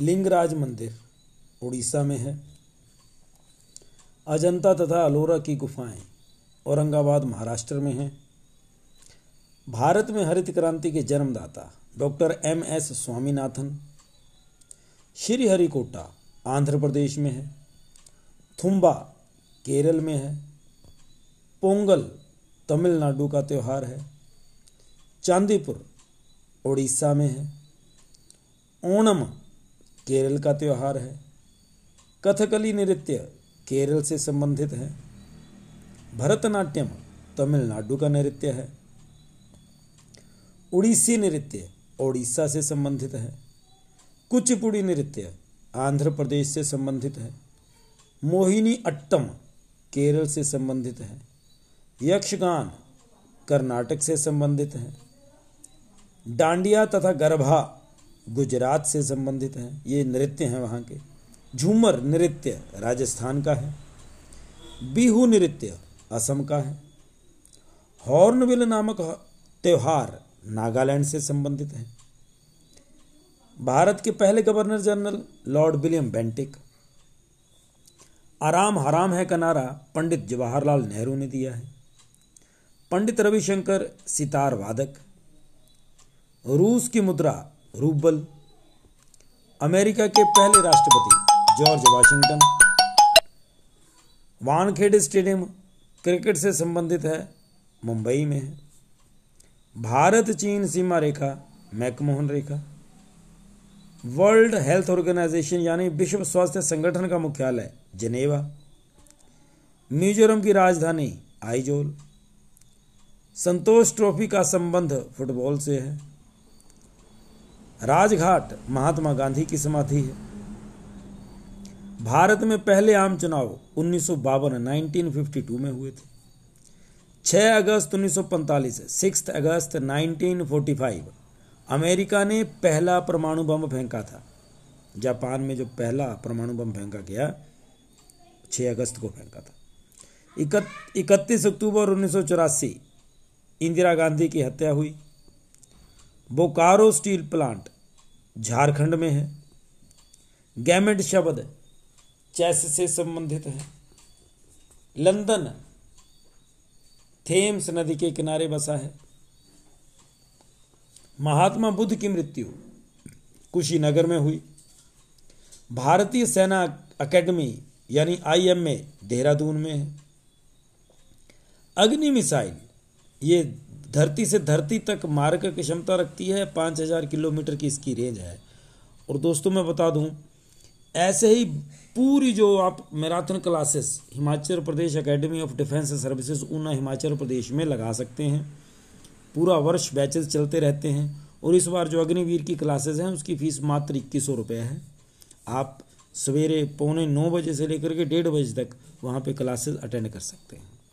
लिंगराज मंदिर, उड़ीसा में है। अजंता तथा अलोरा की गुफाएँ औरंगाबाद, महाराष्ट्र में हैं। भारत में हरित क्रांति के जन्मदाता doctor M S Swaminathan. Sriharikota, Andhra Pradesh में है। थुम्बा, केरल में है। पोंगल, तमिलनाडु का त्यौहार है। चांदीपुर, उड़ीसा में है। ओणम केरल का त्यौहार है। कथकली नृत्य केरल से संबंधित है। भरतनाट्यम तमिलनाडु का नृत्य है। उड़ीसी नृत्य ओडिशा से संबंधित है। कुचिपुड़ी नृत्य आंध्र प्रदेश से संबंधित है। मोहिनी अट्टम केरल से संबंधित है। यक्षगान कर्नाटक से संबंधित है। डांडिया तथा गरभा गुजरात से संबंधित है, ये नृत्य हैं वहाँ के। झूमर नृत्य राजस्थान का है, बिहू नृत्य असम का है, हॉर्नबिल नामक त्यौहार नागालैंड से संबंधित है। भारत के पहले governor general Lord William Bentinck, आराम हराम है का नारा पंडित जवाहरलाल नेहरू ने दिया है। पंडित रविशंकर सितार वादक, रूस की मुद्रा रूबल अमेरिका के पहले राष्ट्रपति, George Washington. Wankhede stadium cricket से संबंधित है, मुंबई में है। भारत चीन सीमा रेखा, मैकमोहन रेखा। वर्ल्ड हेल्थ ऑर्गेनाइजेशन यानी विश्व स्वास्थ्य संगठन का मुख्यालय, जनेवा। मिजोरम की राजधानी आइजोल। संतोष ट्रॉफी का संबंध फुटबॉल से है। राजघाट महात्मा गांधी की समाधि है। भारत में पहले आम चुनाव उन्नीस नाइनटीन में हुए थे। 6 अगस्त 1945 सिक्स अगस्त 1945 अमेरिका ने पहला परमाणु बम फेंका था। जापान में जो पहला परमाणु बम फेंका गया 6 अगस्त को फेंका था। इकतीस अक्टूबर उन्नीस सौ चौरासी, इंदिरा गांधी की हत्या हुई। बोकारो स्टील प्लांट झारखंड में है। गैमेट शब्द चेस से संबंधित है। लंदन, थेम्स नदी के किनारे बसा है। महात्मा बुद्ध की मृत्यु कुशीनगर में हुई। भारतीय सेना अकेडमी यानी आईएमए देहरादून में है। अग्नि मिसाइल, ये धरती से धरती तक मार्ग की क्षमता रखती है, पाँच हज़ार किलोमीटर की इसकी रेंज है। और दोस्तों, मैं बता दूँ, ऐसे ही पूरी जो आप marathon classes Himachal Pradesh academy of defence services Una Himachal Pradesh में लगा सकते हैं। पूरा वर्ष बैचेस चलते रहते हैं और इस बार जो अग्निवीर की क्लासेस हैं, उसकी फ़ीस मात्र इक्कीस सौ रुपये है। आप सवेरे पौने नौ बजे से लेकर के डेढ़ बजे तक वहाँ पे क्लासेस अटेंड कर सकते हैं।